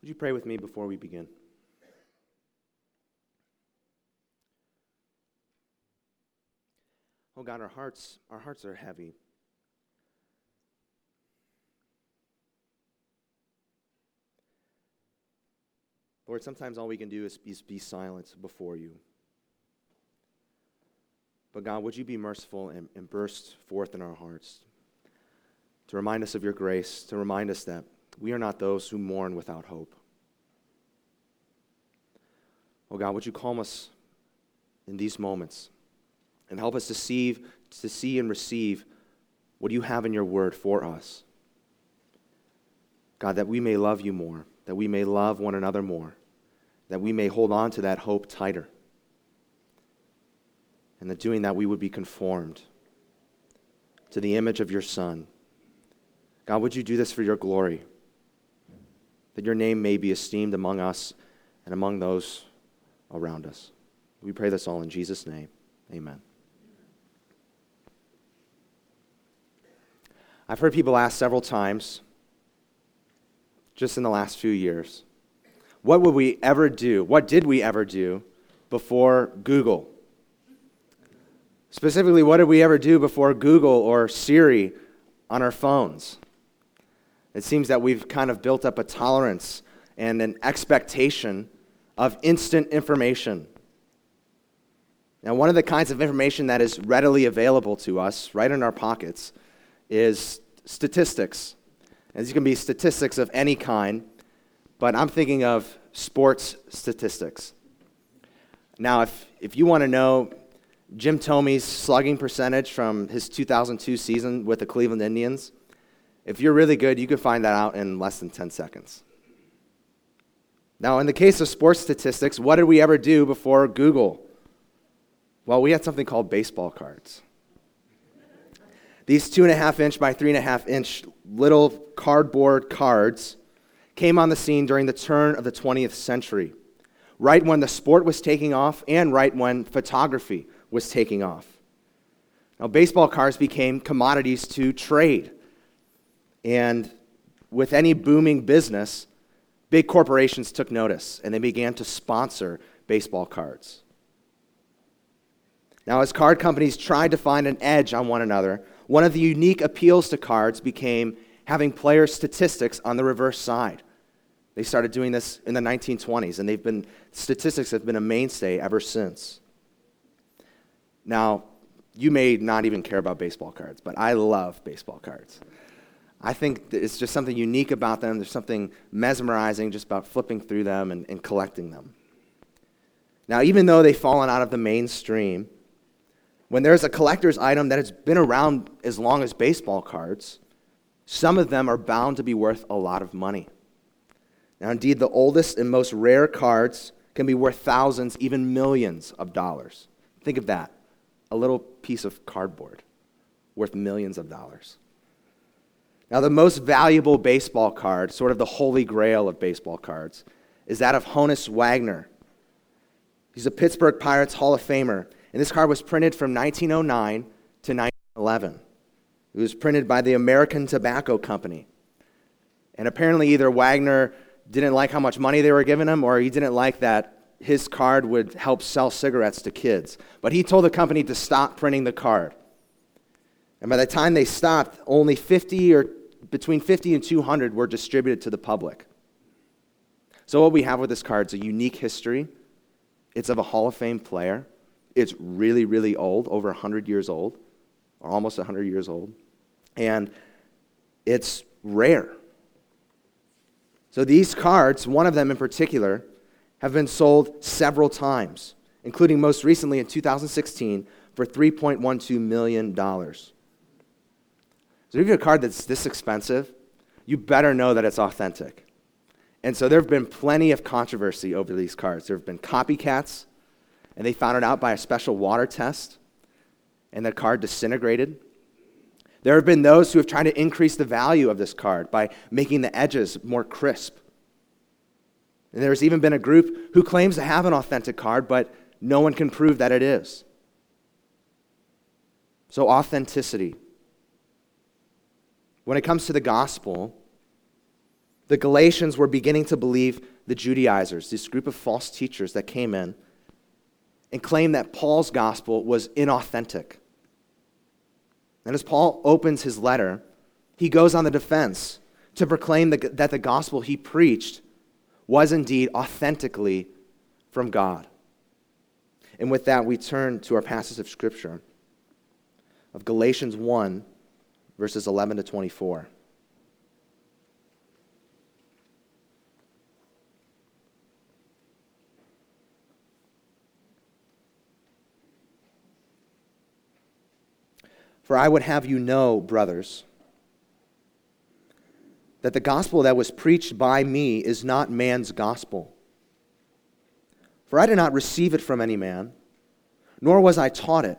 Would you pray with me before we begin? Oh God, our hearts, our hearts are heavy. Lord, sometimes all we can do is be, silent before you. But God, would you be merciful and, and burst forth in our hearts to remind us of your grace, to remind us that we are not those who mourn without hope. Oh God, would you calm us in these moments and help us to see, to see and receive what you have in your word for us? God, that we may love you more, that we may love one another more, that we may hold on to that hope tighter, and that doing that we would be conformed to the image of your Son. God, would you do this for your glory? That your name may be esteemed among us and among those around us. We pray this all in Jesus' name. Amen. I've heard people ask several times, just in the last few years, what would we ever do? What did we ever do before Google? Specifically, what did we ever do before Google or Siri on our phones? It seems that we've kind of built up a tolerance and an expectation of instant information. Now, one of the kinds of information that is readily available to us, right in our pockets, is statistics. And these can be statistics of any kind, but I'm thinking of sports statistics. Now, if, if you want to know Jim Thome's slugging percentage from his 2002 season with the Cleveland Indians, if you're really good, you can find that out in less than 10 seconds. Now, in the case of sports statistics, what did we ever do before Google? Well, we had something called baseball cards. These two and a half inch by three and a half inch little cardboard cards came on the scene during the turn of the 20th century, right when the sport was taking off and right when photography was taking off. Now, baseball cards became commodities to trade. And with any booming business, big corporations took notice and they began to sponsor baseball cards. Now, as card companies tried to find an edge on one another, one of the unique appeals to cards became having player statistics on the reverse side. They started doing this in the 1920s, and they've been, statistics have been a mainstay ever since. Now, you may not even care about baseball cards, but I love baseball cards. I think it's just something unique about them. There's something mesmerizing just about flipping through them and, and collecting them. Now, even though they've fallen out of the mainstream, when there's a collector's item that has been around as long as baseball cards, some of them are bound to be worth a lot of money. Now, indeed, the oldest and most rare cards can be worth thousands, even millions of dollars. Think of that a little piece of cardboard worth millions of dollars. Now, the most valuable baseball card, sort of the holy grail of baseball cards, is that of Honus Wagner. He's a Pittsburgh Pirates Hall of Famer, and this card was printed from 1909 to 1911. It was printed by the American Tobacco Company. And apparently, either Wagner didn't like how much money they were giving him, or he didn't like that his card would help sell cigarettes to kids. But he told the company to stop printing the card. And by the time they stopped, only 50 or between 50 and 200 were distributed to the public. So, what we have with this card is a unique history. It's of a Hall of Fame player. It's really, really old, over 100 years old, or almost 100 years old. And it's rare. So, these cards, one of them in particular, have been sold several times, including most recently in 2016 for $3.12 million. So if you have a card that's this expensive, you better know that it's authentic. And so there have been plenty of controversy over these cards. There have been copycats, and they found it out by a special water test, and the card disintegrated. There have been those who have tried to increase the value of this card by making the edges more crisp. And there's even been a group who claims to have an authentic card, but no one can prove that it is. So, authenticity when it comes to the gospel, the Galatians were beginning to believe the Judaizers, this group of false teachers that came in and claimed that Paul's gospel was inauthentic. And as Paul opens his letter, he goes on the defense to proclaim that the gospel he preached was indeed authentically from God. And with that, we turn to our passage of Scripture of Galatians 1, verses 11 to 24. For I would have you know, brothers, that the gospel that was preached by me is not man's gospel. For I did not receive it from any man, nor was I taught it,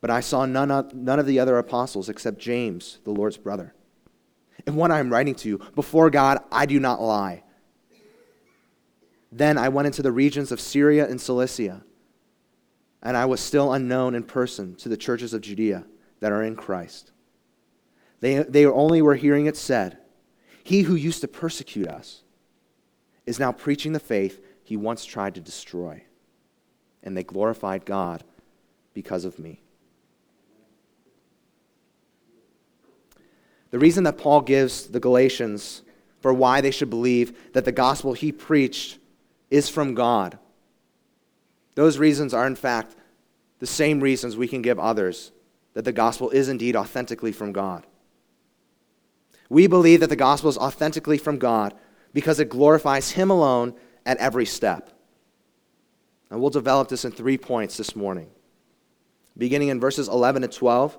But I saw none of, none of the other apostles except James, the Lord's brother. And what I am writing to you, before God, I do not lie. Then I went into the regions of Syria and Cilicia and I was still unknown in person to the churches of Judea that are in Christ. They, they only were hearing it said, He who used to persecute us is now preaching the faith he once tried to destroy. And they glorified God because of me. The reason that Paul gives the Galatians for why they should believe that the gospel he preached is from God those reasons are, in fact, the same reasons we can give others that the gospel is indeed authentically from God. We believe that the gospel is authentically from God because it glorifies Him alone at every step. And we'll develop this in three points this morning. Beginning in verses 11 and 12,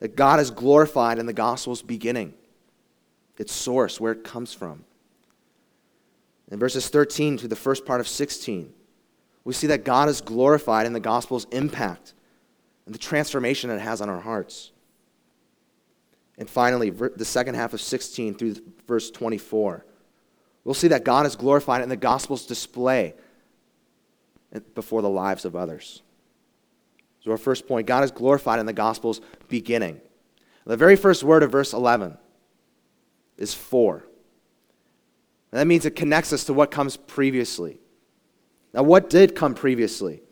that God is glorified in the gospel's beginning, its source, where it comes from. In verses 13 to the first part of 16, we see that God is glorified in the gospel's impact and the transformation it has on our hearts. And finally, the second half of 16 through verse 24, we'll see that God is glorified in the gospel's display before the lives of others. So, our first point God is glorified in the gospel's beginning. The very first word of verse 11 is for. And that means it connects us to what comes previously. Now, what did come previously?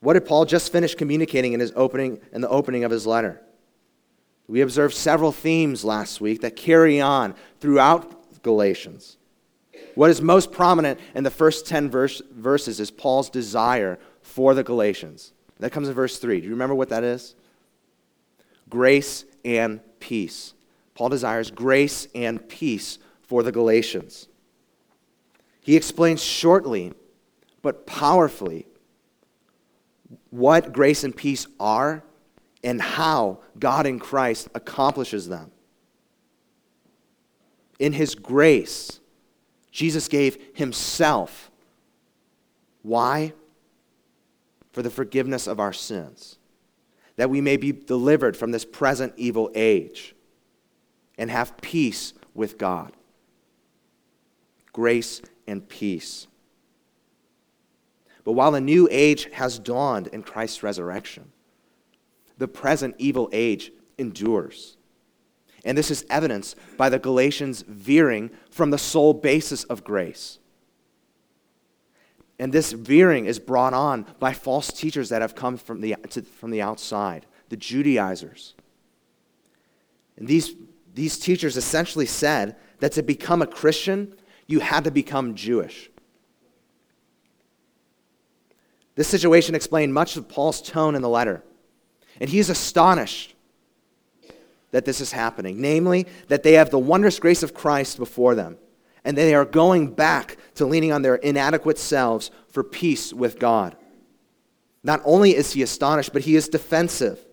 What did Paul just finish communicating in his opening in the opening of his letter? We observed several themes last week that carry on throughout Galatians. What is most prominent in the first 10 verse, verses is Paul's desire for the Galatians. That comes in verse 3. Do you remember what that is? Grace and peace. Paul desires grace and peace for the Galatians. He explains shortly but powerfully what grace and peace are and how God in Christ accomplishes them. In His grace, Jesus gave Himself. Why? For the forgiveness of our sins, that we may be delivered from this present evil age and have peace with God. Grace and peace. But while a new age has dawned in Christ's resurrection, the present evil age endures. And this is evidenced by the Galatians veering from the sole basis of grace. And this veering is brought on by false teachers that have come from the, to, from the outside, the Judaizers. And these, these teachers essentially said that to become a Christian, you had to become Jewish. This situation explained much of Paul's tone in the letter. And he is astonished that this is happening, namely, that they have the wondrous grace of Christ before them, and they are going back to leaning on their inadequate selves for peace with God. Not only is he astonished, but he is defensive.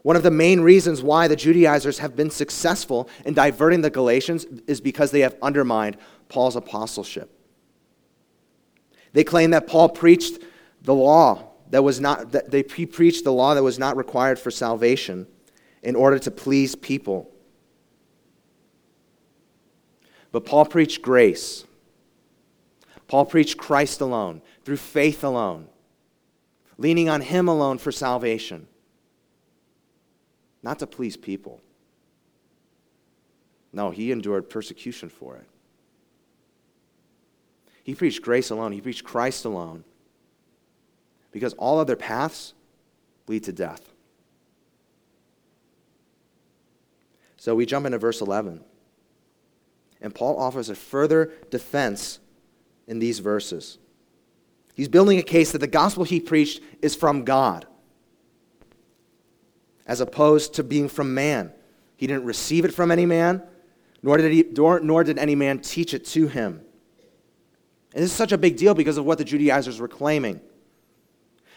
One of the main reasons why the Judaizers have been successful in diverting the Galatians is because they have undermined Paul's apostleship. They claim that Paul preached the law that was not that they preached the law that was not required for salvation in order to please people. But Paul preached grace. Paul preached Christ alone, through faith alone, leaning on him alone for salvation not to please people. No, he endured persecution for it. He preached grace alone, he preached Christ alone, because all other paths lead to death. So we jump into verse 11. And Paul offers a further defense in these verses. He's building a case that the gospel he preached is from God as opposed to being from man. He didn't receive it from any man, nor did, he, nor, nor did any man teach it to him. And this is such a big deal because of what the Judaizers were claiming.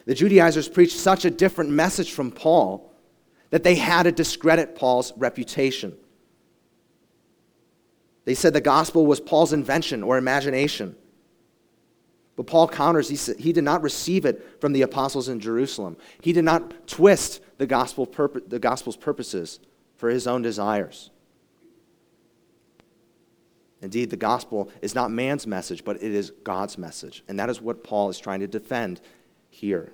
The Judaizers preached such a different message from Paul that they had to discredit Paul's reputation. They said the gospel was Paul's invention or imagination. But Paul counters, he, said, he did not receive it from the apostles in Jerusalem. He did not twist the, gospel purpo- the gospel's purposes for his own desires. Indeed, the gospel is not man's message, but it is God's message. And that is what Paul is trying to defend here.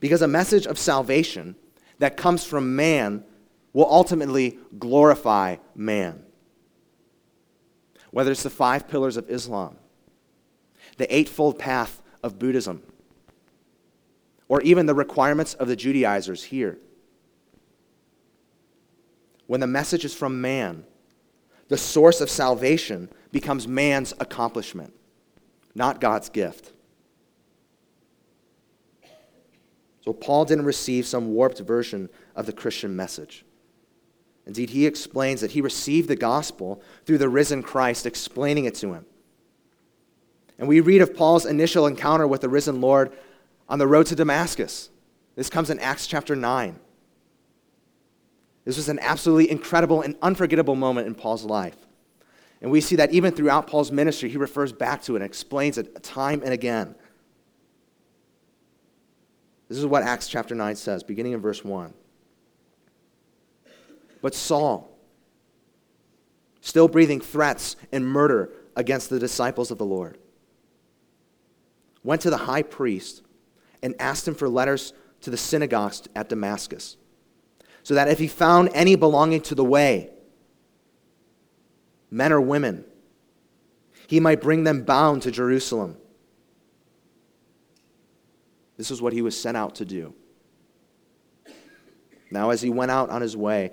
Because a message of salvation that comes from man will ultimately glorify man. Whether it's the five pillars of Islam, the Eightfold Path of Buddhism, or even the requirements of the Judaizers here. When the message is from man, the source of salvation becomes man's accomplishment, not God's gift. So Paul didn't receive some warped version of the Christian message. Indeed, he explains that he received the gospel through the risen Christ explaining it to him. And we read of Paul's initial encounter with the risen Lord on the road to Damascus. This comes in Acts chapter 9. This was an absolutely incredible and unforgettable moment in Paul's life. And we see that even throughout Paul's ministry, he refers back to it and explains it time and again. This is what Acts chapter 9 says, beginning in verse 1. But Saul, still breathing threats and murder against the disciples of the Lord, went to the high priest and asked him for letters to the synagogues at Damascus, so that if he found any belonging to the way, men or women, he might bring them bound to Jerusalem. This is what he was sent out to do. Now, as he went out on his way,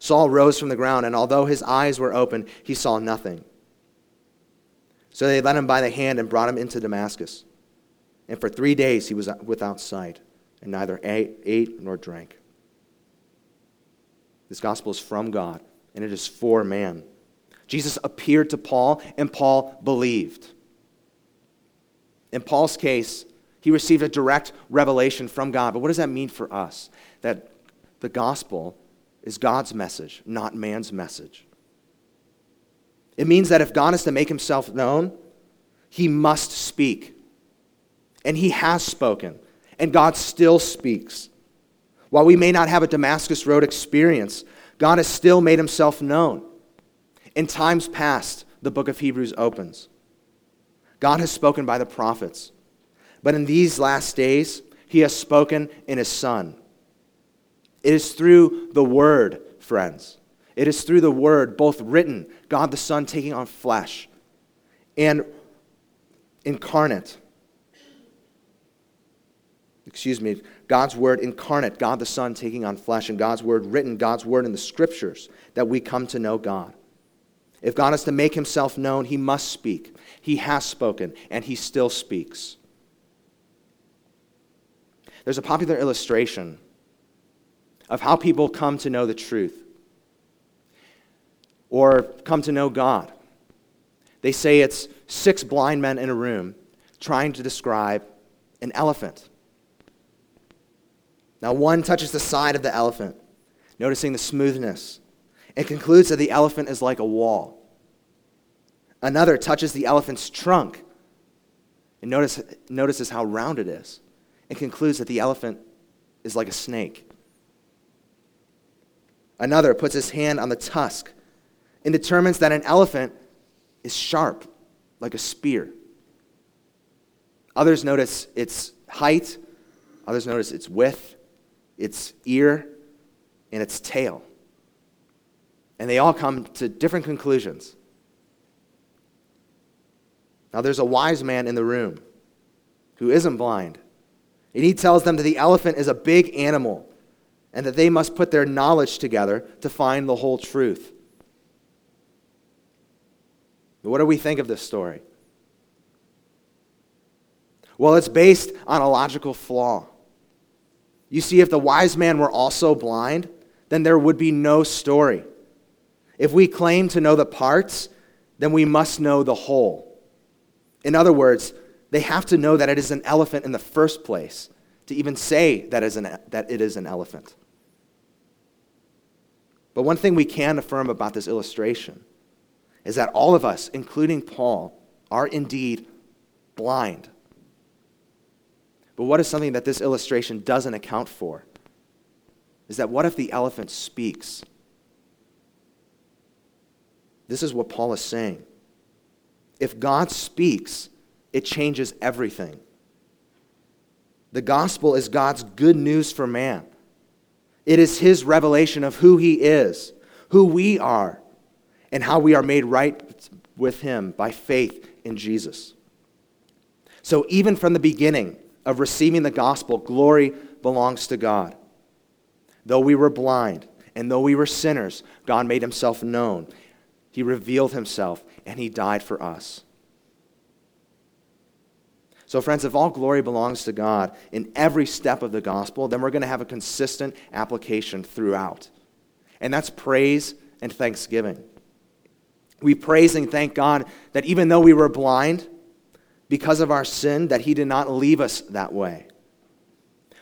Saul rose from the ground, and although his eyes were open, he saw nothing. So they led him by the hand and brought him into Damascus. And for three days he was without sight, and neither ate, ate nor drank. This gospel is from God, and it is for man. Jesus appeared to Paul, and Paul believed. In Paul's case, he received a direct revelation from God. But what does that mean for us? That the gospel is God's message, not man's message. It means that if God is to make himself known, he must speak. And he has spoken. And God still speaks. While we may not have a Damascus Road experience, God has still made himself known. In times past, the book of Hebrews opens. God has spoken by the prophets, but in these last days, he has spoken in his Son. It is through the Word, friends. It is through the Word, both written, God the Son taking on flesh, and incarnate. Excuse me, God's Word incarnate, God the Son taking on flesh, and God's Word written, God's Word in the Scriptures, that we come to know God. If God is to make himself known, he must speak. He has spoken, and he still speaks. There's a popular illustration of how people come to know the truth or come to know God. They say it's six blind men in a room trying to describe an elephant. Now, one touches the side of the elephant, noticing the smoothness, and concludes that the elephant is like a wall. Another touches the elephant's trunk and notice, notices how round it is and concludes that the elephant is like a snake. Another puts his hand on the tusk and determines that an elephant is sharp, like a spear. Others notice its height, others notice its width, its ear, and its tail. And they all come to different conclusions. Now, there's a wise man in the room who isn't blind. And he tells them that the elephant is a big animal and that they must put their knowledge together to find the whole truth. What do we think of this story? Well, it's based on a logical flaw. You see, if the wise man were also blind, then there would be no story. If we claim to know the parts, then we must know the whole. In other words, they have to know that it is an elephant in the first place to even say that, is an, that it is an elephant. But one thing we can affirm about this illustration is that all of us, including Paul, are indeed blind. But what is something that this illustration doesn't account for? Is that what if the elephant speaks? This is what Paul is saying. If God speaks, it changes everything. The gospel is God's good news for man. It is his revelation of who he is, who we are, and how we are made right with him by faith in Jesus. So, even from the beginning of receiving the gospel, glory belongs to God. Though we were blind and though we were sinners, God made himself known. He revealed himself and he died for us. So, friends, if all glory belongs to God in every step of the gospel, then we're going to have a consistent application throughout. And that's praise and thanksgiving. We praise and thank God that even though we were blind because of our sin, that He did not leave us that way.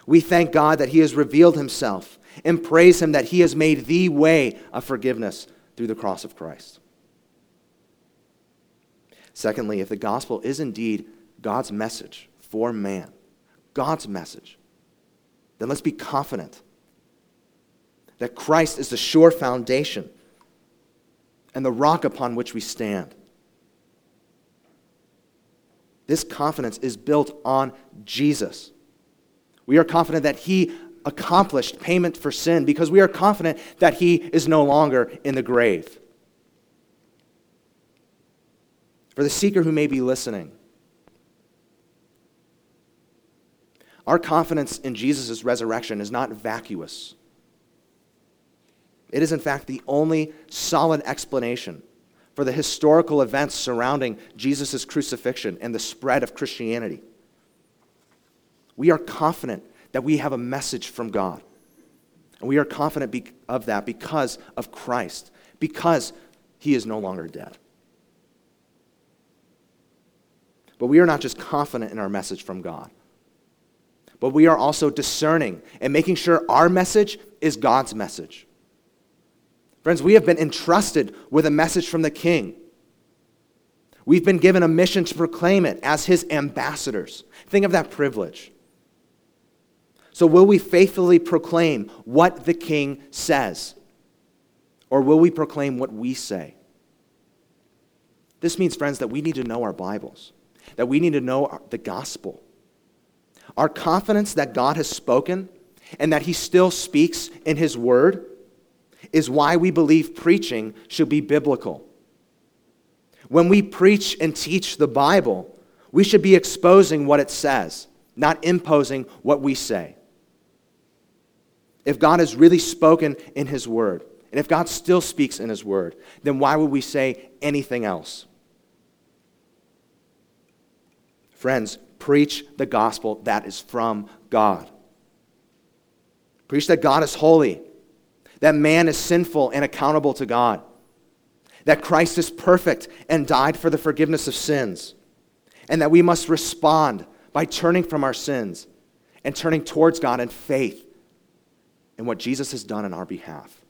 We thank God that He has revealed Himself and praise Him that He has made the way of forgiveness through the cross of Christ. Secondly, if the gospel is indeed God's message for man, God's message, then let's be confident that Christ is the sure foundation and the rock upon which we stand. This confidence is built on Jesus. We are confident that He accomplished payment for sin because we are confident that He is no longer in the grave. For the seeker who may be listening, Our confidence in Jesus' resurrection is not vacuous. It is, in fact, the only solid explanation for the historical events surrounding Jesus' crucifixion and the spread of Christianity. We are confident that we have a message from God. And we are confident of that because of Christ, because he is no longer dead. But we are not just confident in our message from God but we are also discerning and making sure our message is God's message. Friends, we have been entrusted with a message from the King. We've been given a mission to proclaim it as his ambassadors. Think of that privilege. So, will we faithfully proclaim what the King says? Or will we proclaim what we say? This means, friends, that we need to know our Bibles, that we need to know the gospel. Our confidence that God has spoken and that He still speaks in His Word is why we believe preaching should be biblical. When we preach and teach the Bible, we should be exposing what it says, not imposing what we say. If God has really spoken in His Word, and if God still speaks in His Word, then why would we say anything else? Friends, preach the gospel that is from God. Preach that God is holy, that man is sinful and accountable to God, that Christ is perfect and died for the forgiveness of sins, and that we must respond by turning from our sins and turning towards God in faith in what Jesus has done in our behalf.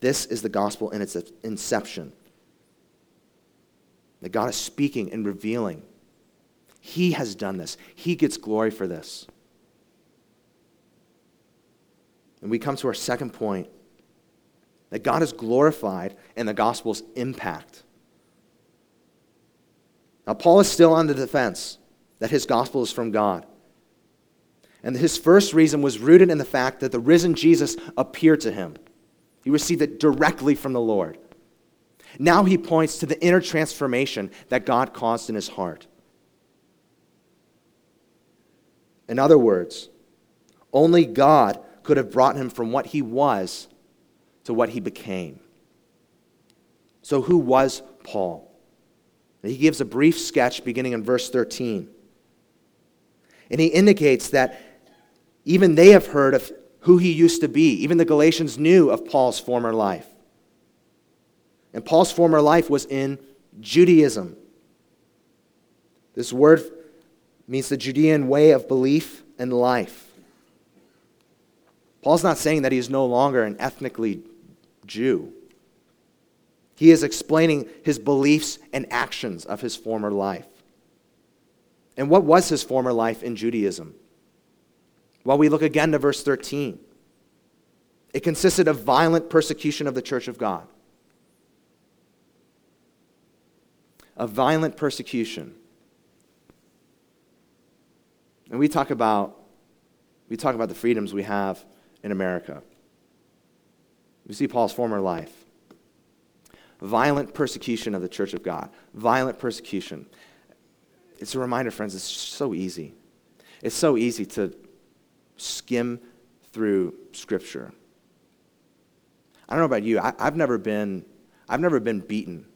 This is the gospel in its inception that God is speaking and revealing. He has done this, He gets glory for this. And we come to our second point that God is glorified in the gospel's impact. Now, Paul is still on the defense that his gospel is from God. And his first reason was rooted in the fact that the risen Jesus appeared to him. He received it directly from the Lord. Now he points to the inner transformation that God caused in his heart. In other words, only God could have brought him from what he was to what he became. So, who was Paul? He gives a brief sketch beginning in verse 13. And he indicates that even they have heard of who he used to be. Even the Galatians knew of Paul's former life. And Paul's former life was in Judaism. This word means the Judean way of belief and life. Paul's not saying that he is no longer an ethnically Jew. He is explaining his beliefs and actions of his former life. And what was his former life in Judaism? Well, we look again to verse 13. It consisted of violent persecution of the church of God. Of violent persecution. And we talk about we talk about the freedoms we have in America. We see Paul's former life. Violent persecution of the church of God. Violent persecution. It's a reminder, friends, it's so easy. It's so easy to skim through Scripture. I don't know about you. I, have never been, I've never been beaten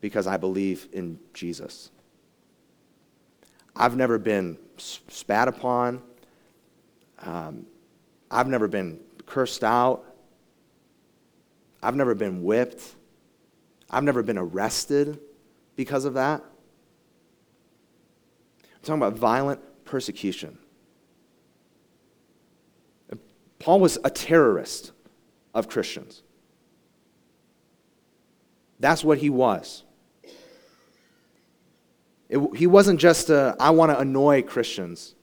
because I believe in Jesus. I've never been spat upon. Um, I've never been cursed out. I've never been whipped. I've never been arrested because of that. I'm talking about violent persecution. Paul was a terrorist of Christians. That's what he was. It, he wasn't just a, I want to annoy Christians,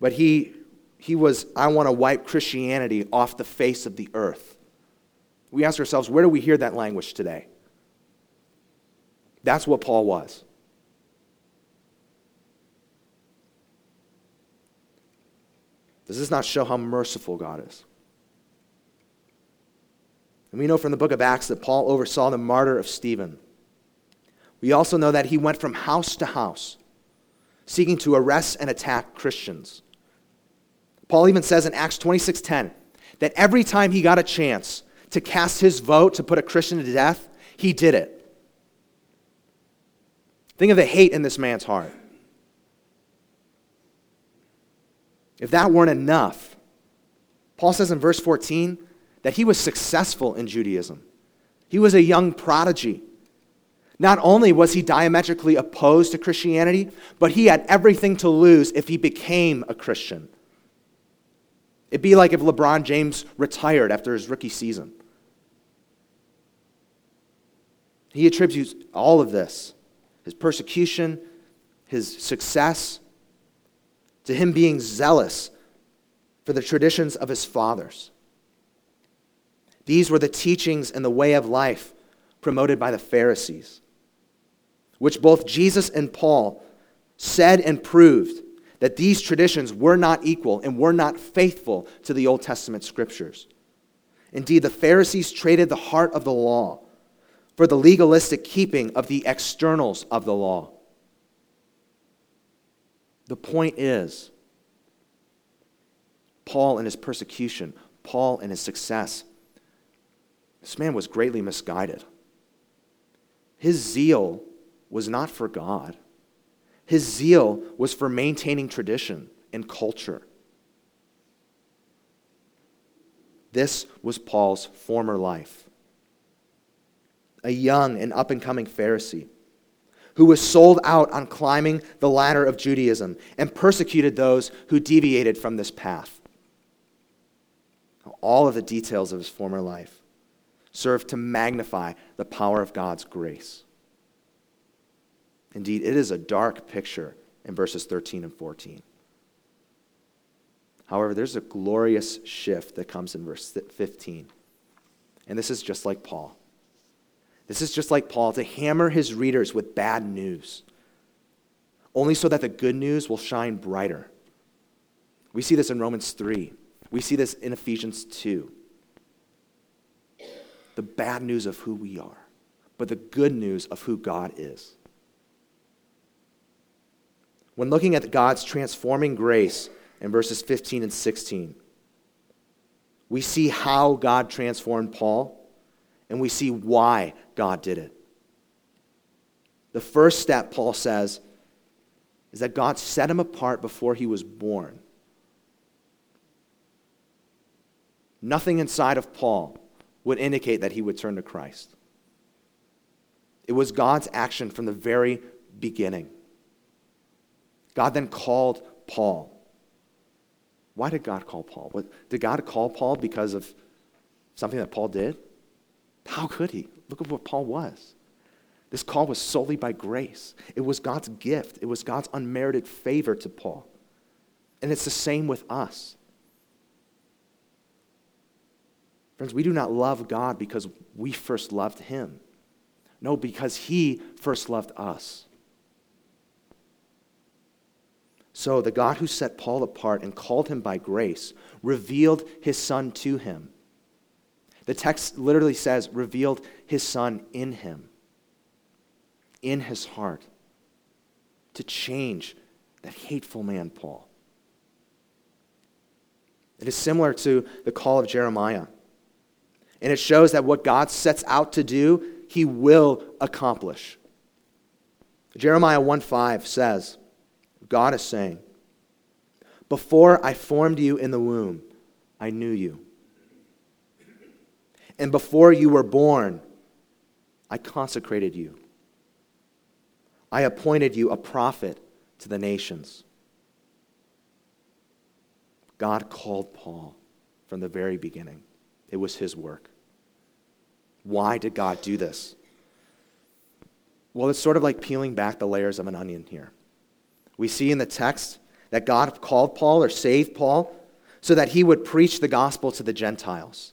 but he, he was, I want to wipe Christianity off the face of the earth. We ask ourselves, where do we hear that language today? That's what Paul was. Does this not show how merciful God is? And we know from the book of Acts that Paul oversaw the martyr of Stephen. We also know that he went from house to house, seeking to arrest and attack Christians. Paul even says in Acts 26:10 that every time he got a chance to cast his vote to put a Christian to death, he did it. Think of the hate in this man's heart. If that weren't enough, Paul says in verse 14 that he was successful in Judaism. He was a young prodigy. Not only was he diametrically opposed to Christianity, but he had everything to lose if he became a Christian. It'd be like if LeBron James retired after his rookie season. He attributes all of this his persecution, his success to him being zealous for the traditions of his fathers. These were the teachings and the way of life promoted by the Pharisees, which both Jesus and Paul said and proved that these traditions were not equal and were not faithful to the Old Testament scriptures. Indeed, the Pharisees traded the heart of the law for the legalistic keeping of the externals of the law. The point is, Paul and his persecution, Paul and his success, this man was greatly misguided. His zeal was not for God, his zeal was for maintaining tradition and culture. This was Paul's former life. A young and up and coming Pharisee who was sold out on climbing the ladder of Judaism and persecuted those who deviated from this path. All of the details of his former life serve to magnify the power of God's grace. Indeed, it is a dark picture in verses 13 and 14. However, there's a glorious shift that comes in verse 15. And this is just like Paul. This is just like Paul to hammer his readers with bad news, only so that the good news will shine brighter. We see this in Romans 3. We see this in Ephesians 2. The bad news of who we are, but the good news of who God is. When looking at God's transforming grace in verses 15 and 16, we see how God transformed Paul and we see why God did it. The first step, Paul says, is that God set him apart before he was born. Nothing inside of Paul would indicate that he would turn to Christ. It was God's action from the very beginning. God then called Paul. Why did God call Paul? Did God call Paul because of something that Paul did? How could he? Look at what Paul was. This call was solely by grace. It was God's gift, it was God's unmerited favor to Paul. And it's the same with us. Friends, we do not love God because we first loved him. No, because he first loved us. So, the God who set Paul apart and called him by grace revealed his son to him the text literally says, revealed his son in him, in his heart, to change that hateful man, Paul. It is similar to the call of Jeremiah. And it shows that what God sets out to do, he will accomplish. Jeremiah 1 5 says, God is saying, Before I formed you in the womb, I knew you. And before you were born, I consecrated you. I appointed you a prophet to the nations. God called Paul from the very beginning, it was his work. Why did God do this? Well, it's sort of like peeling back the layers of an onion here. We see in the text that God called Paul or saved Paul so that he would preach the gospel to the Gentiles.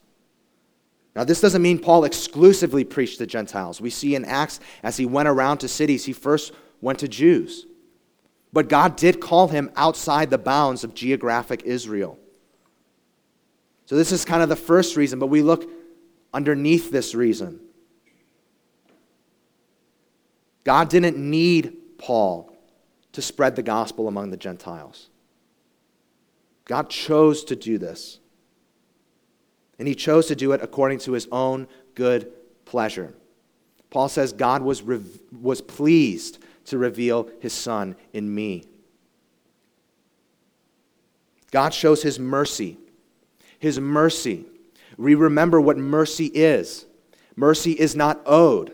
Now, this doesn't mean Paul exclusively preached to Gentiles. We see in Acts, as he went around to cities, he first went to Jews. But God did call him outside the bounds of geographic Israel. So, this is kind of the first reason, but we look underneath this reason. God didn't need Paul to spread the gospel among the Gentiles. God chose to do this and he chose to do it according to his own good pleasure. Paul says God was, re- was pleased to reveal his son in me. God shows his mercy. His mercy. We remember what mercy is. Mercy is not owed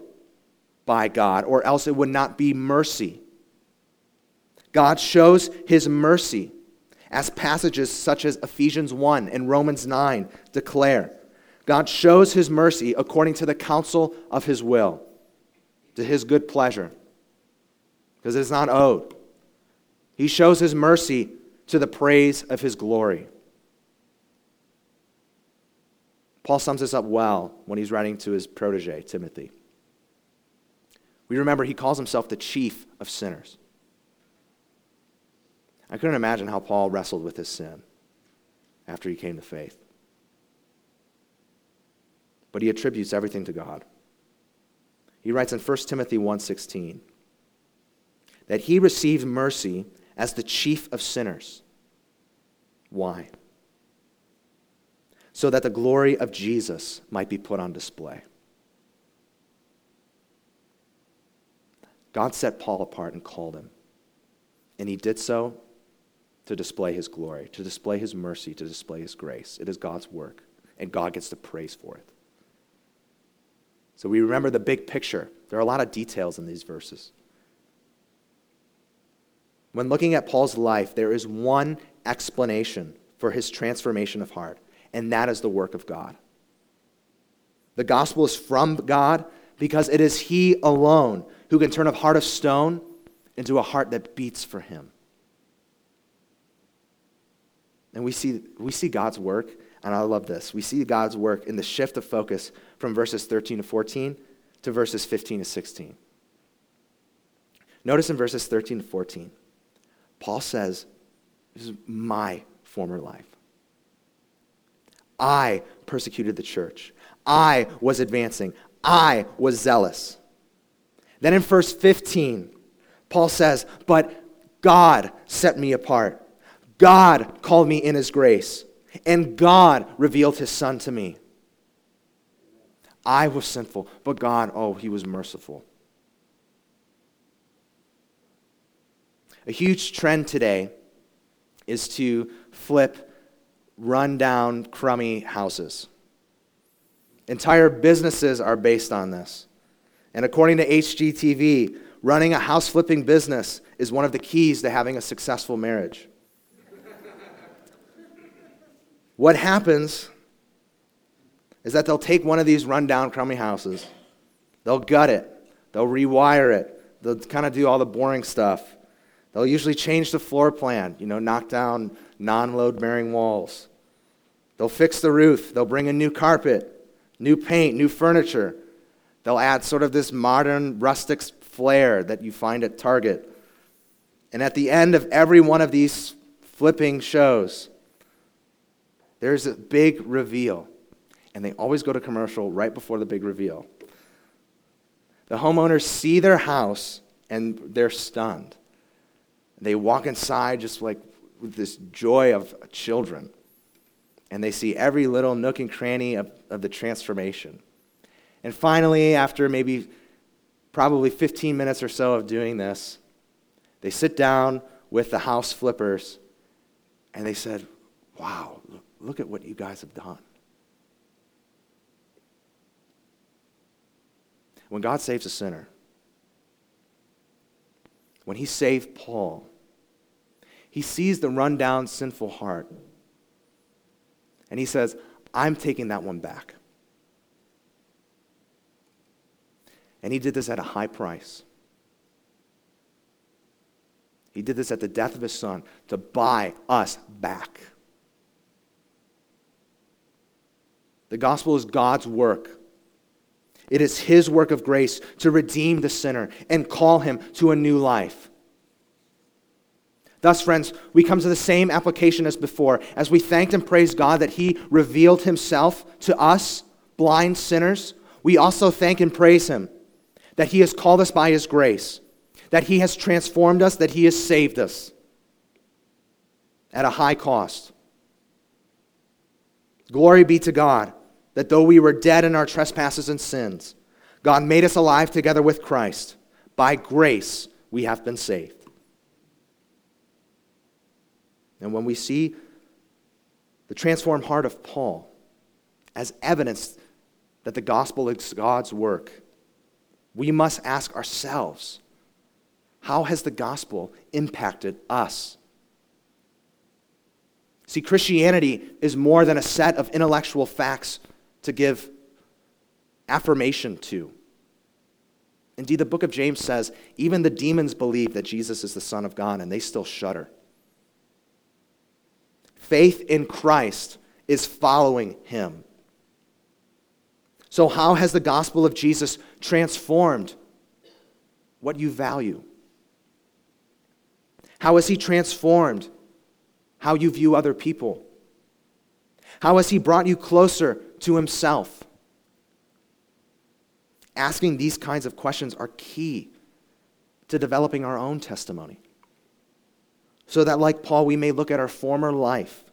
by God, or else it would not be mercy. God shows his mercy as passages such as Ephesians 1 and Romans 9 declare. God shows his mercy according to the counsel of his will, to his good pleasure, because it is not owed. He shows his mercy to the praise of his glory. Paul sums this up well when he's writing to his protege, Timothy. We remember he calls himself the chief of sinners. I couldn't imagine how Paul wrestled with his sin after he came to faith. But he attributes everything to God. He writes in 1 Timothy 1:16 that he received mercy as the chief of sinners. Why? So that the glory of Jesus might be put on display. God set Paul apart and called him. And he did so to display his glory, to display his mercy, to display his grace. It is God's work, and God gets the praise for it. So we remember the big picture. There are a lot of details in these verses. When looking at Paul's life, there is one explanation for his transformation of heart, and that is the work of God. The gospel is from God because it is He alone who can turn a heart of stone into a heart that beats for Him. And we see, we see God's work, and I love this. We see God's work in the shift of focus from verses 13 to 14 to verses 15 to 16. Notice in verses 13 to 14. Paul says, This is my former life. I persecuted the church. I was advancing. I was zealous. Then in verse 15, Paul says, But God set me apart. God called me in his grace, and God revealed his son to me. I was sinful, but God, oh, he was merciful. A huge trend today is to flip run-down, crummy houses. Entire businesses are based on this. And according to HGTV, running a house flipping business is one of the keys to having a successful marriage. What happens is that they'll take one of these run-down, crummy houses, they'll gut it, they'll rewire it, they'll kind of do all the boring stuff, They'll usually change the floor plan, you know, knock down non load bearing walls. They'll fix the roof. They'll bring in new carpet, new paint, new furniture. They'll add sort of this modern rustic flair that you find at Target. And at the end of every one of these flipping shows, there's a big reveal. And they always go to commercial right before the big reveal. The homeowners see their house and they're stunned. They walk inside just like with this joy of children. And they see every little nook and cranny of, of the transformation. And finally, after maybe probably 15 minutes or so of doing this, they sit down with the house flippers and they said, Wow, look at what you guys have done. When God saves a sinner, when he saved Paul, he sees the rundown, sinful heart. And he says, I'm taking that one back. And he did this at a high price. He did this at the death of his son to buy us back. The gospel is God's work. It is his work of grace to redeem the sinner and call him to a new life. Thus, friends, we come to the same application as before. As we thanked and praised God that he revealed himself to us, blind sinners, we also thank and praise him that he has called us by his grace, that he has transformed us, that he has saved us at a high cost. Glory be to God that though we were dead in our trespasses and sins, God made us alive together with Christ. By grace, we have been saved. And when we see the transformed heart of Paul as evidence that the gospel is God's work, we must ask ourselves how has the gospel impacted us? See, Christianity is more than a set of intellectual facts to give affirmation to. Indeed, the book of James says even the demons believe that Jesus is the Son of God, and they still shudder. Faith in Christ is following him. So, how has the gospel of Jesus transformed what you value? How has he transformed how you view other people? How has he brought you closer to himself? Asking these kinds of questions are key to developing our own testimony. So that, like Paul, we may look at our former life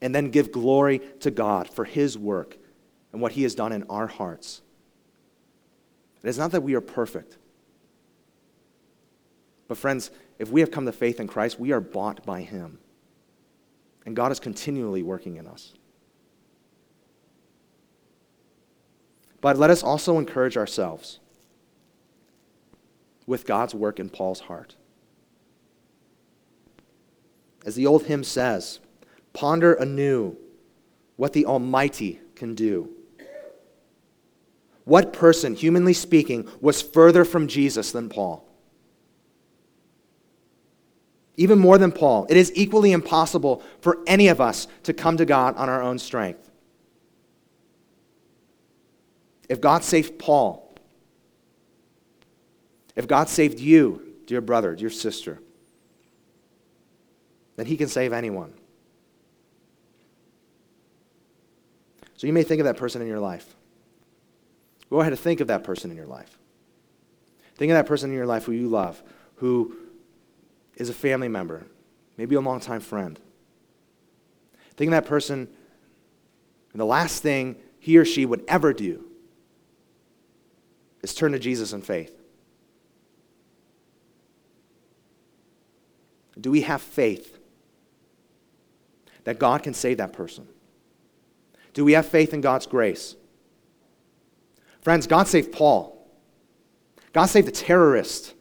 and then give glory to God for his work and what he has done in our hearts. It is not that we are perfect. But, friends, if we have come to faith in Christ, we are bought by him. And God is continually working in us. But let us also encourage ourselves with God's work in Paul's heart. As the old hymn says, ponder anew what the Almighty can do. What person, humanly speaking, was further from Jesus than Paul? Even more than Paul, it is equally impossible for any of us to come to God on our own strength. If God saved Paul, if God saved you, dear brother, dear sister, then he can save anyone. So you may think of that person in your life. Go ahead and think of that person in your life. Think of that person in your life who you love, who is a family member, maybe a longtime friend. Think of that person, and the last thing he or she would ever do is turn to Jesus in faith. Do we have faith that God can save that person? Do we have faith in God's grace? Friends, God saved Paul. God saved the terrorist.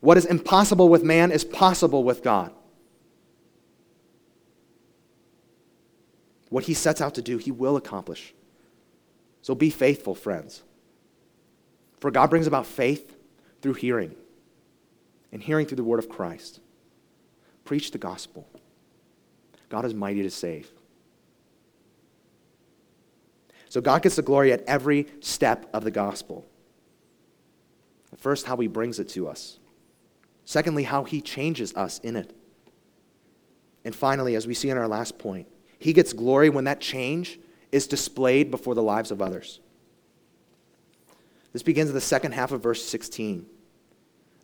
What is impossible with man is possible with God. What he sets out to do, he will accomplish. So be faithful, friends. For God brings about faith through hearing, and hearing through the word of Christ. Preach the gospel. God is mighty to save. So God gets the glory at every step of the gospel. First, how he brings it to us. Secondly, how he changes us in it. And finally, as we see in our last point, he gets glory when that change is displayed before the lives of others. This begins in the second half of verse 16.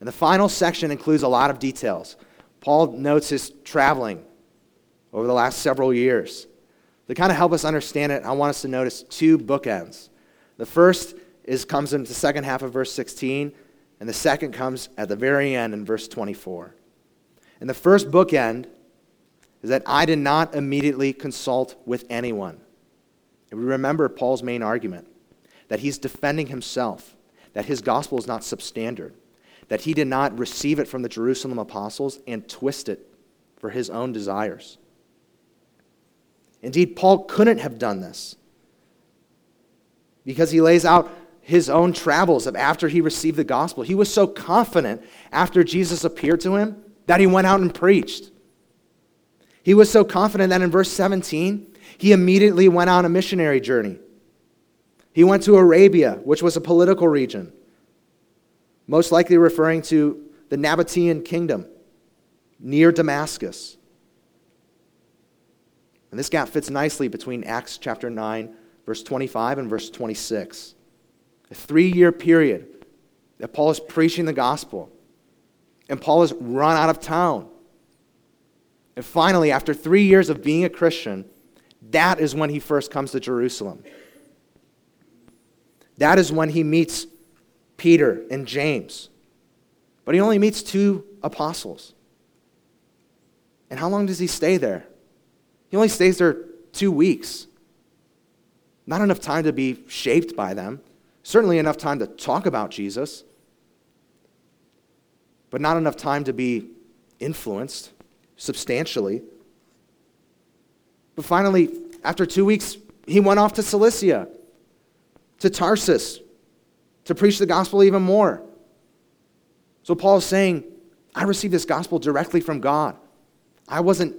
And the final section includes a lot of details. Paul notes his traveling over the last several years. To kind of help us understand it, I want us to notice two bookends. The first is comes in the second half of verse 16, and the second comes at the very end in verse 24. And the first bookend is that I did not immediately consult with anyone. And we remember Paul's main argument that he's defending himself, that his gospel is not substandard, that he did not receive it from the Jerusalem apostles and twist it for his own desires. Indeed, Paul couldn't have done this because he lays out his own travels of after he received the gospel. He was so confident after Jesus appeared to him that he went out and preached. He was so confident that in verse 17, he immediately went on a missionary journey. He went to Arabia, which was a political region, most likely referring to the Nabatean kingdom near Damascus. And this gap fits nicely between Acts chapter 9, verse 25, and verse 26 a three year period that Paul is preaching the gospel. And Paul has run out of town. And finally, after three years of being a Christian, that is when he first comes to Jerusalem. That is when he meets Peter and James. But he only meets two apostles. And how long does he stay there? He only stays there two weeks. Not enough time to be shaped by them. Certainly enough time to talk about Jesus, but not enough time to be influenced substantially. But finally, after two weeks, he went off to Cilicia, to Tarsus, to preach the gospel even more. So Paul is saying, I received this gospel directly from God. I wasn't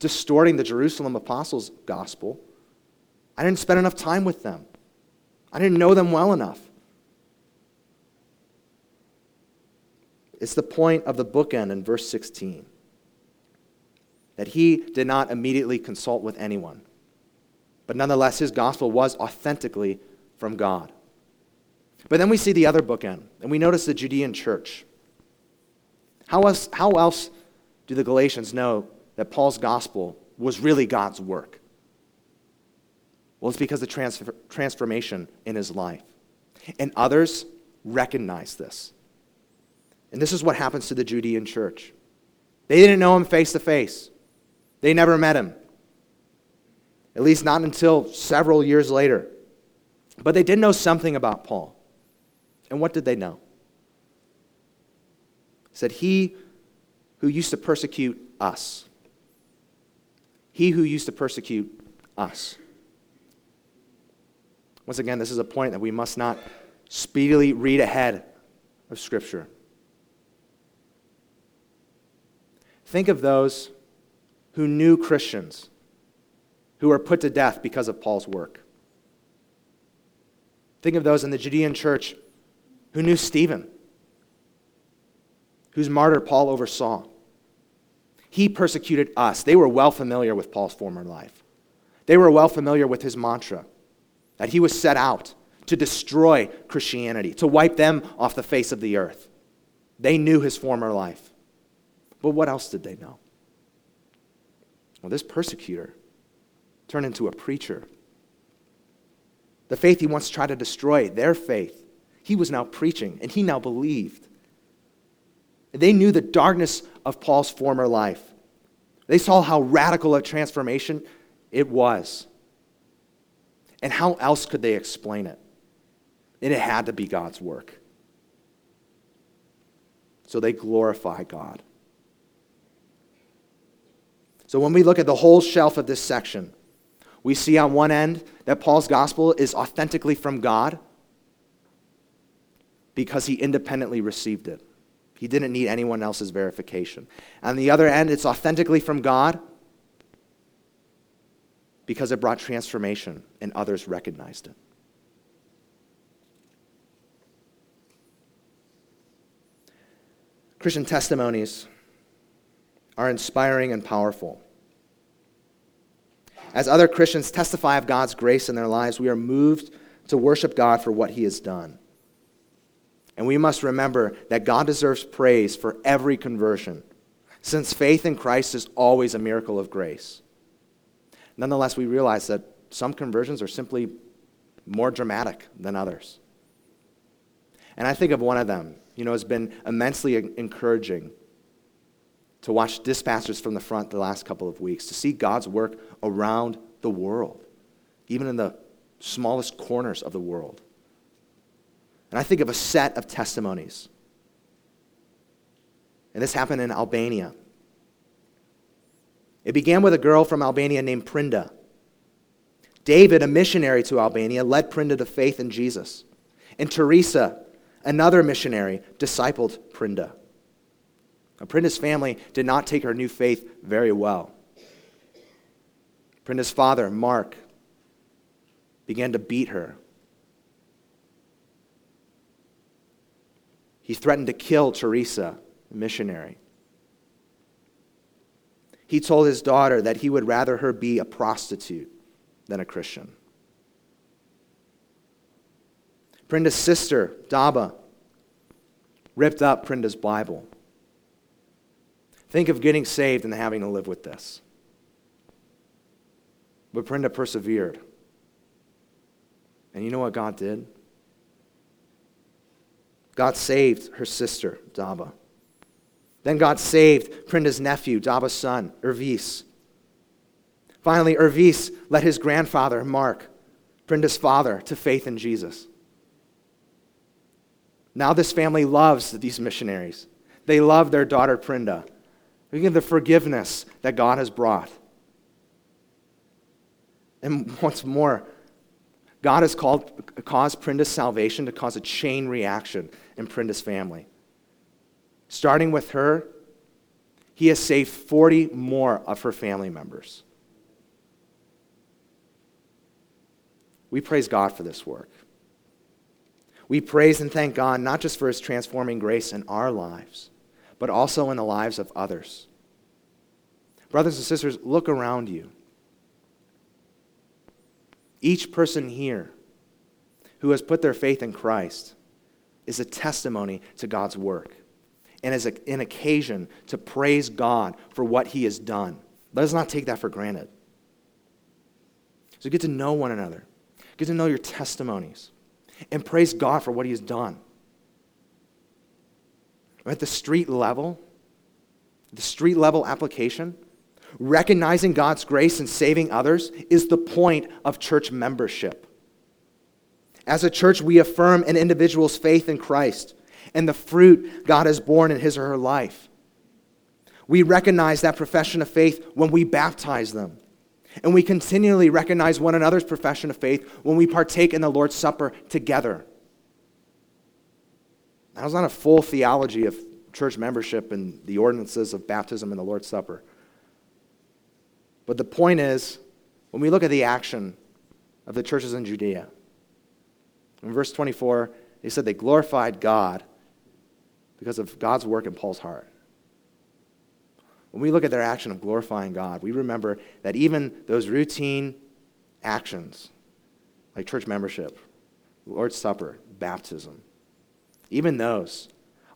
distorting the Jerusalem apostles' gospel. I didn't spend enough time with them. I didn't know them well enough. It's the point of the bookend in verse 16 that he did not immediately consult with anyone. But nonetheless, his gospel was authentically from God. But then we see the other bookend, and we notice the Judean church. How else, how else do the Galatians know that Paul's gospel was really God's work? Well, it's because of transfer, transformation in his life. And others recognize this. And this is what happens to the Judean church. They didn't know him face to face, they never met him, at least not until several years later. But they did know something about Paul. And what did they know? said, He who used to persecute us. He who used to persecute us. Once again, this is a point that we must not speedily read ahead of Scripture. Think of those who knew Christians who were put to death because of Paul's work. Think of those in the Judean church who knew Stephen whose martyr Paul oversaw. He persecuted us. They were well familiar with Paul's former life. They were well familiar with his mantra that he was set out to destroy Christianity, to wipe them off the face of the earth. They knew his former life. But what else did they know? Well, this persecutor turned into a preacher. The faith he once tried to destroy, their faith, he was now preaching, and he now believed. They knew the darkness of Paul's former life. They saw how radical a transformation it was. And how else could they explain it? And it had to be God's work. So they glorify God. So when we look at the whole shelf of this section, we see on one end that Paul's gospel is authentically from God because he independently received it. He didn't need anyone else's verification. On the other end, it's authentically from God because it brought transformation and others recognized it. Christian testimonies are inspiring and powerful. As other Christians testify of God's grace in their lives, we are moved to worship God for what He has done. And we must remember that God deserves praise for every conversion, since faith in Christ is always a miracle of grace. Nonetheless, we realize that some conversions are simply more dramatic than others. And I think of one of them. You know, it's been immensely encouraging to watch dispatchers from the front the last couple of weeks, to see God's work around the world, even in the smallest corners of the world. And I think of a set of testimonies. And this happened in Albania. It began with a girl from Albania named Prinda. David, a missionary to Albania, led Prinda to faith in Jesus. And Teresa, another missionary, discipled Prinda. Prinda's family did not take her new faith very well. Prinda's father, Mark, began to beat her He threatened to kill Teresa, a missionary. He told his daughter that he would rather her be a prostitute than a Christian. Prinda's sister, Daba, ripped up Prinda's Bible. Think of getting saved and having to live with this. But Prinda persevered. And you know what God did? God saved her sister, Daba. Then God saved Prinda's nephew, Daba's son, Ervis. Finally, Ervis led his grandfather, Mark, Prinda's father, to faith in Jesus. Now this family loves these missionaries. They love their daughter, Prinda. At the forgiveness that God has brought. And what's more, God has called, caused Prinda's salvation to cause a chain reaction in Prinda's family. Starting with her, he has saved 40 more of her family members. We praise God for this work. We praise and thank God not just for his transforming grace in our lives, but also in the lives of others. Brothers and sisters, look around you. Each person here who has put their faith in Christ is a testimony to God's work and is an occasion to praise God for what he has done. Let us not take that for granted. So get to know one another, get to know your testimonies, and praise God for what he has done. At the street level, the street level application, recognizing God's grace and saving others is the point of church membership. As a church, we affirm an individual's faith in Christ and the fruit God has borne in his or her life. We recognize that profession of faith when we baptize them. And we continually recognize one another's profession of faith when we partake in the Lord's Supper together. That was not a full theology of church membership and the ordinances of baptism and the Lord's Supper. But the point is, when we look at the action of the churches in Judea, in verse 24, they said they glorified God because of God's work in Paul's heart. When we look at their action of glorifying God, we remember that even those routine actions, like church membership, Lord's Supper, baptism, even those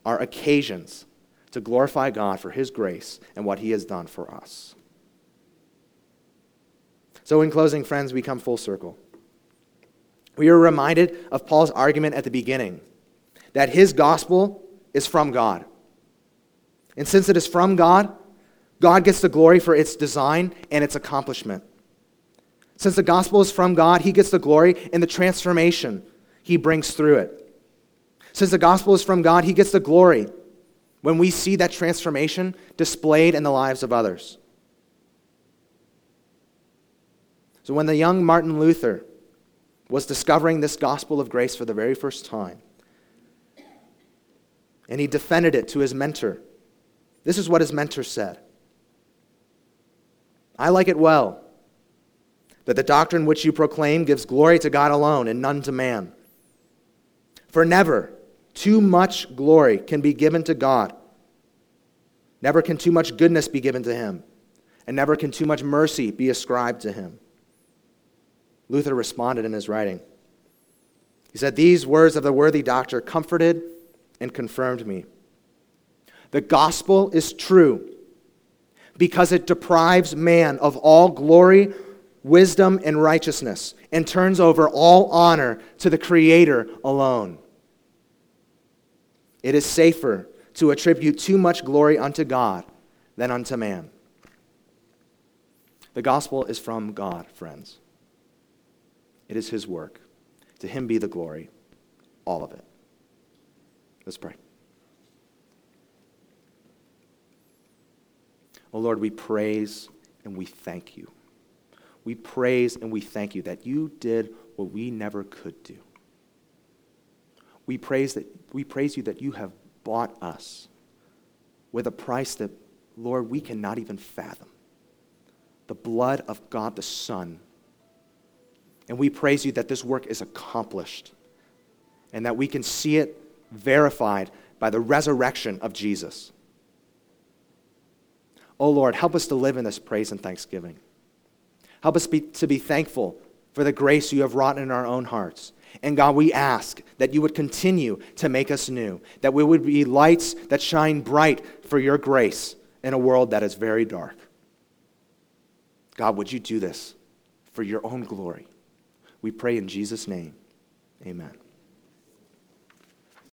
are occasions to glorify God for His grace and what He has done for us. So, in closing, friends, we come full circle. We are reminded of Paul's argument at the beginning that his gospel is from God. And since it is from God, God gets the glory for its design and its accomplishment. Since the gospel is from God, he gets the glory in the transformation he brings through it. Since the gospel is from God, he gets the glory when we see that transformation displayed in the lives of others. So when the young Martin Luther was discovering this gospel of grace for the very first time, and he defended it to his mentor, this is what his mentor said I like it well that the doctrine which you proclaim gives glory to God alone and none to man. For never too much glory can be given to God. Never can too much goodness be given to him, and never can too much mercy be ascribed to him. Luther responded in his writing. He said, These words of the worthy doctor comforted and confirmed me. The gospel is true because it deprives man of all glory, wisdom, and righteousness and turns over all honor to the Creator alone. It is safer to attribute too much glory unto God than unto man. The gospel is from God, friends. It is His work. To Him be the glory, all of it. Let's pray. Oh Lord, we praise and we thank you. We praise and we thank you that you did what we never could do. We praise, that, we praise you that you have bought us with a price that, Lord, we cannot even fathom. The blood of God the Son and we praise you that this work is accomplished and that we can see it verified by the resurrection of Jesus. Oh Lord, help us to live in this praise and thanksgiving. Help us be, to be thankful for the grace you have wrought in our own hearts. And God, we ask that you would continue to make us new, that we would be lights that shine bright for your grace in a world that is very dark. God, would you do this for your own glory? We pray in Jesus' name. Amen.